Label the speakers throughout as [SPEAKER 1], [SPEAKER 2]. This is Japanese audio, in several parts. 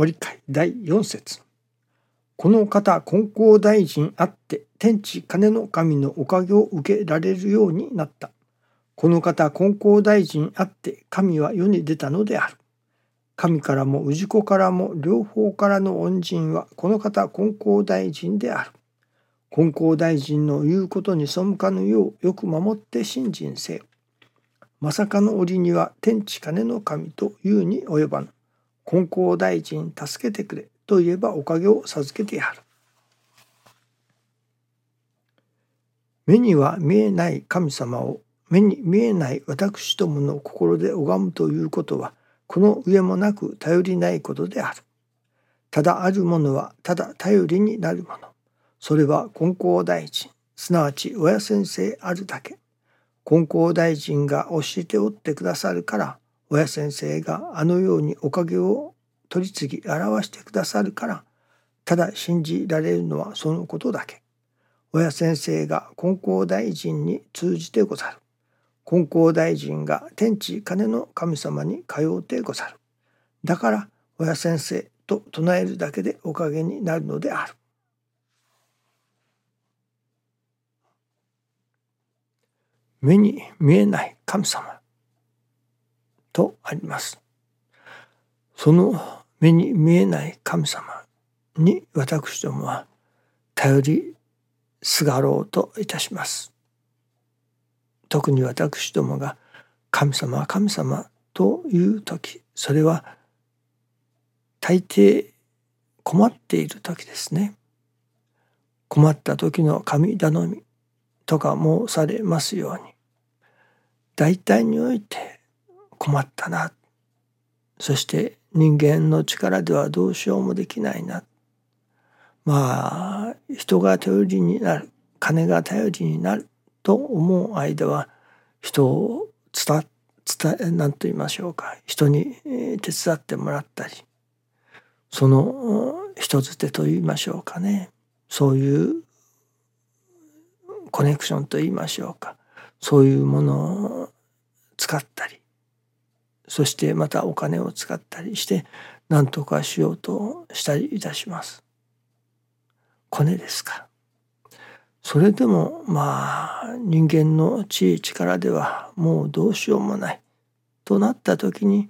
[SPEAKER 1] ご理解第4節この方金光大臣あって天地金の神のおかげを受けられるようになった。この方金光大臣あって神は世に出たのである。神からも氏子からも両方からの恩人はこの方金光大臣である。金光大臣の言うことに背かぬようよく守って信心せよ。まさかの折には天地金の神というに及ばぬ。金光大臣助けてくれと言えばおかげを授けてやる。目には見えない神様を目に見えない私どもの心で拝むということはこの上もなく頼りないことである。ただあるものはただ頼りになるもの。それは金光大臣、すなわち親先生あるだけ。金光大臣が教えておってくださるから、親先生があのようにおかげを取り次ぎ表してくださるから、ただ信じられるのはそのことだけ。親先生が金光大臣に通じてござる。金光大臣が天地金の神様に通うてござる。だから親先生と唱えるだけでおかげになるのである。目に見えない神様とあります。その目に見えない神様に私どもは頼りすがろうといたします。特に私どもが神様神様という時それは大抵困っている時ですね。困った時の神頼みとか申されますように大体において困ったな。そして人間の力ではどうしようもできないな。まあ人が頼りになる金が頼りになると思う間は人を伝伝え何と言いましょうか。人に手伝ってもらったりその人づてと言いましょうかね。そういうコネクションと言いましょうか。そういうものを使ったりそしてまたお金を使ったりして何とかしようとしたりいたします。コネですかそれでもまあ人間の知恵力ではもうどうしようもないとなった時に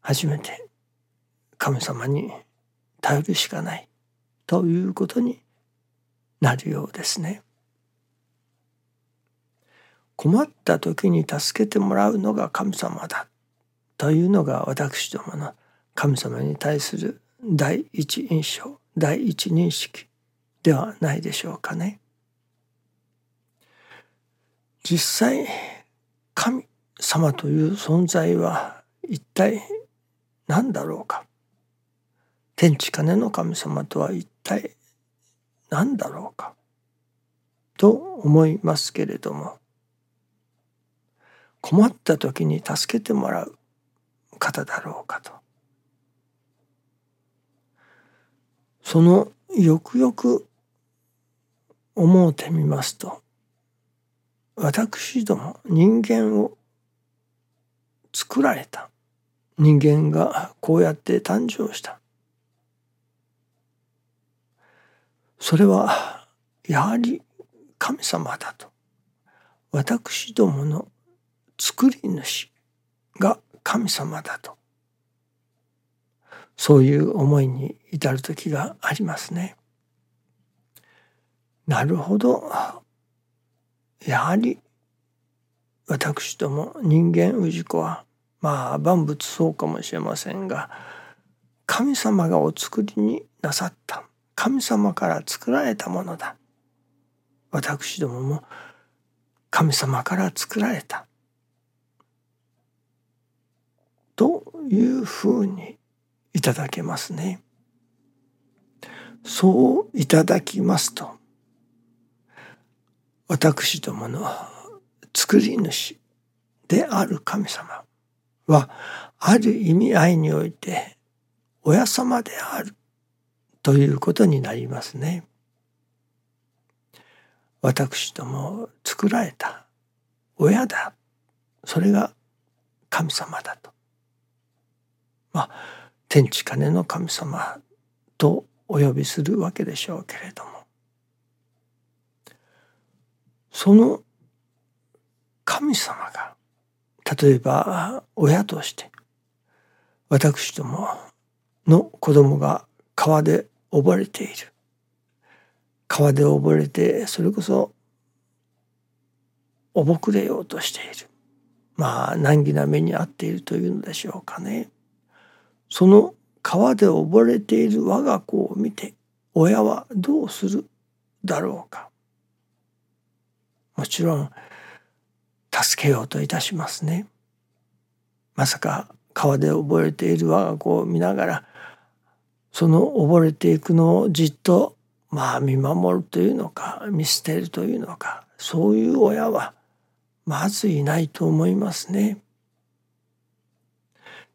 [SPEAKER 1] 初めて神様に頼るしかないということになるようですね。困った時に助けてもらうのが神様だというのが私どもの神様に対する第一印象第一認識ではないでしょうかね。実際神様という存在は一体何だろうか。天地金の神様とは一体何だろうか。と思いますけれども困った時に助けてもらう。方だろうかと。そのよくよく思うてみますと私ども人間を作られた。人間がこうやって誕生した。それはやはり神様だと。私どもの作り主が神様だと。そういう思いに至る時がありますね。なるほど。やはり私ども人間氏子はまあ万物そうかもしれませんが神様がお作りになさった。神様から作られたものだ。私どもも神様から作られたというふうにいただけますね。そういただきますと私どもの作り主である神様はある意味合いにおいて親様であるということになりますね。私ども作られた親だそれが神様だとまあ天地金の神様とお呼びするわけでしょうけれども。その神様が例えば親として私どもの子供が川で溺れている。川で溺れてそれこそおぼくれようとしている。まあ難儀な目に遭っているというのでしょうかね。その川で溺れている我が子を見て親はどうするだろうかもちろん助けようといたしますねまさか川で溺れている我が子を見ながらその溺れていくのをじっとまあ見守るというのか見捨てるというのかそういう親はまずいないと思いますね。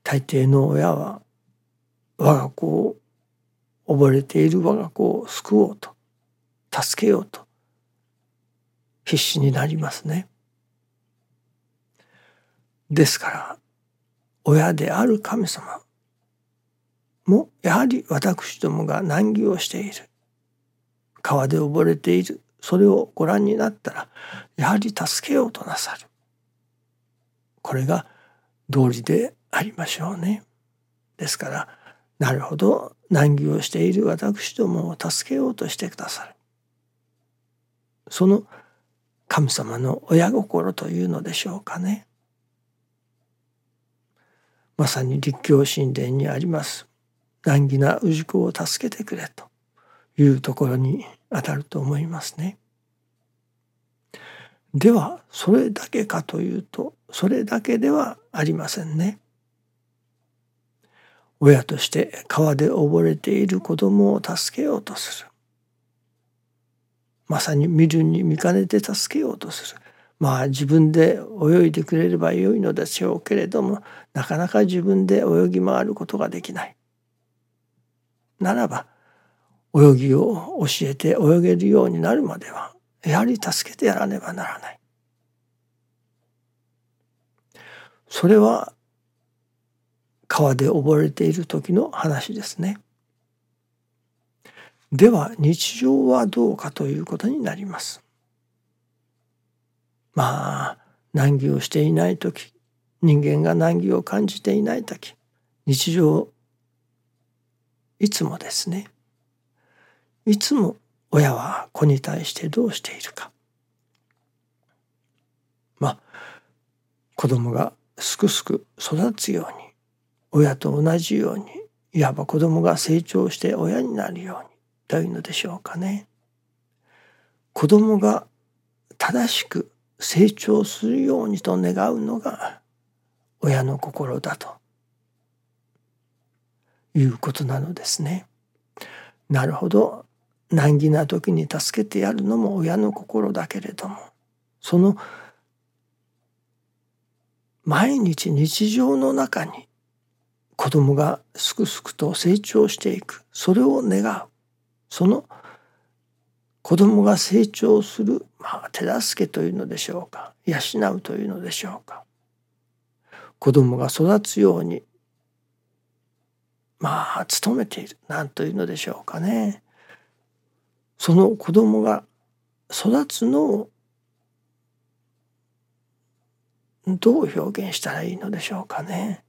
[SPEAKER 1] 大抵の親は我が子を溺れている我が子を救おうと助けようと必死になりますね。ですから親である神様もやはり私どもが難儀をしている。川で溺れている。それをご覧になったらやはり助けようとなさる。これが道理でありましょうね。ですからなるほど難儀をしている私どもを助けようとしてくださるその神様の親心というのでしょうかねまさに立教神殿にあります難儀な氏子を助けてくれというところにあたると思いますね。ではそれだけかというとそれだけではありませんね。親として川で溺れている子供を助けようとする。まさに見るに見かねて助けようとする。まあ自分で泳いでくれればよいのでしょうけれどもなかなか自分で泳ぎ回ることができない。ならば泳ぎを教えて泳げるようになるまではやはり助けてやらねばならない。それは川で溺れている時の話ですね。では日常はどうかということになります。まあ難儀をしていない時人間が難儀を感じていない時日常いつもですねいつも親は子に対してどうしているかまあ子供がすくすく育つように親と同じようにいわば子供が成長して親になるようにというのでしょうかね。子供が正しく成長するようにと願うのが親の心だということなのですね。なるほど難儀な時に助けてやるのも親の心だけれどもその毎日日常の中に子供がすくすくと成長していく。それを願う。その子供が成長する、まあ、手助けというのでしょうか。養うというのでしょうか。子供が育つようにまあ努めている。何というのでしょうかね。その子供が育つのをどう表現したらいいのでしょうかね。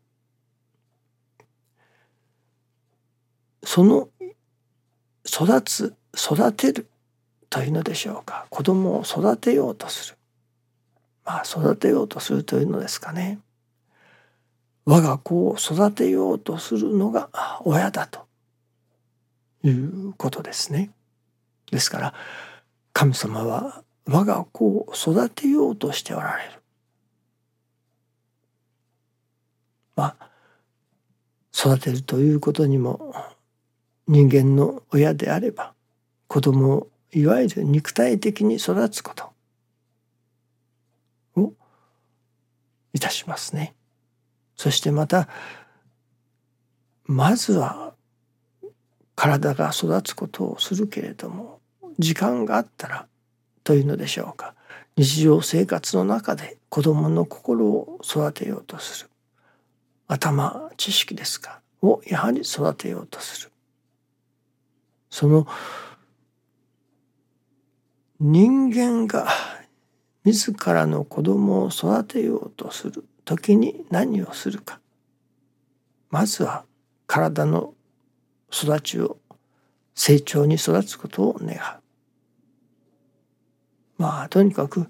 [SPEAKER 1] その育つ育てるというのでしょうか子供を育てようとするまあ育てようとするというのですかね我が子を育てようとするのが親だということですね。ですから神様は我が子を育てようとしておられる。まあ育てるということにも人間の親であれば子供をいわゆる肉体的に育つことをいたしますね。そしてまたまずは体が育つことをするけれども時間があったらというのでしょうか。日常生活の中で子どもの心を育てようとする。頭知識ですか？をやはり育てようとする。その人間が自らの子供を育てようとする時に何をするか。まずは体の育ちを成長に育つことを願う。まあとにかく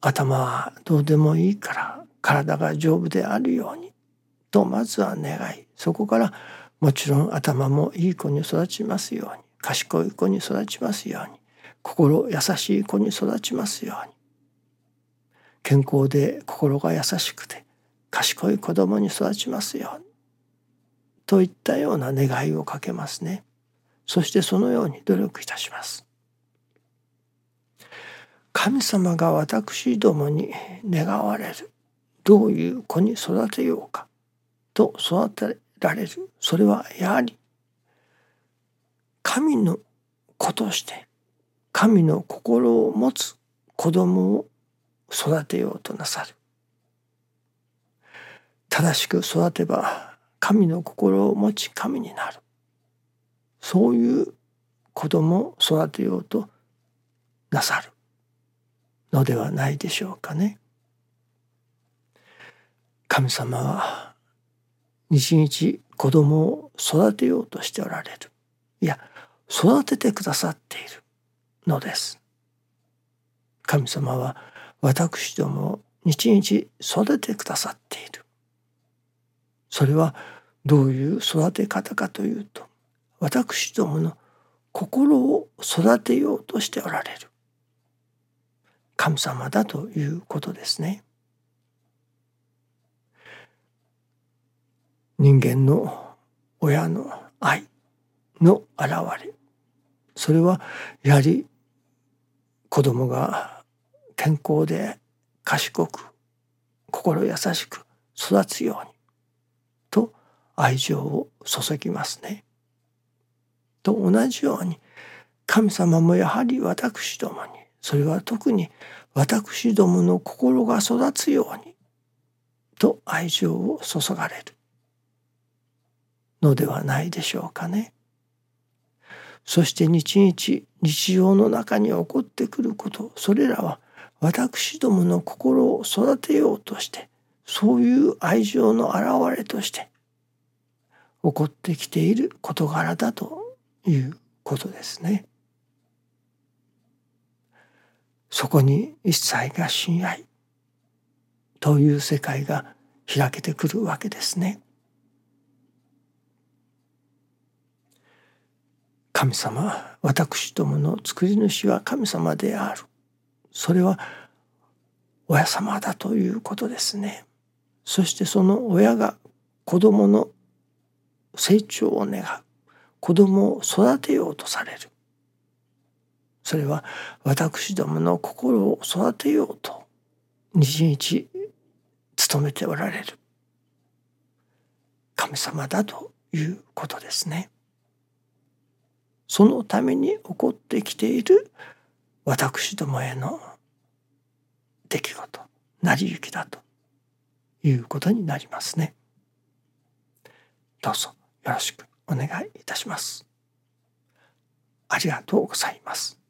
[SPEAKER 1] 頭はどうでもいいから体が丈夫であるようにとまずは願い。そこからもちろん頭もいい子に育ちますように賢い子に育ちますように心優しい子に育ちますように。健康で心が優しくて賢い子供に育ちますように。といったような願いをかけますね。そしてそのように努力いたします。神様が私どもに願われるどういう子に育てようかと育てられる。それはやはり神の子として神の心を持つ子供を育てようとなさる。正しく育てば神の心を持ち神になる。そういう子供を育てようとなさる。のではないでしょうかね。神様は日々子供を育てようとしておられる。いや育ててくださっているのです。神様は私どもを日々育ててくださっている。それはどういう育て方かというと私どもの心を育てようとしておられる。神様だということですね。人間の親の愛の現れそれはやはり子供が健康で賢く心優しく育つようにと愛情を注ぎますね。と同じように神様もやはり私どもにそれは特に私どもの心が育つようにと愛情を注がれるのではないでしょうかね。そして日々日常の中に起こってくることそれらは私どもの心を育てようとしてそういう愛情の表れとして起こってきている事柄だということですね。そこに一切が親愛という世界が開けてくるわけですね。神様私どもの作り主は神様である。それは親様だということですね。そしてその親が子供の成長を願う。子供を育てようとされる。それは私どもの心を育てようと日々努めておられる。神様だということですね。そのために起こってきている私どもへの出来事成り行きだということになりますね。どうぞよろしくお願いいたします。ありがとうございます。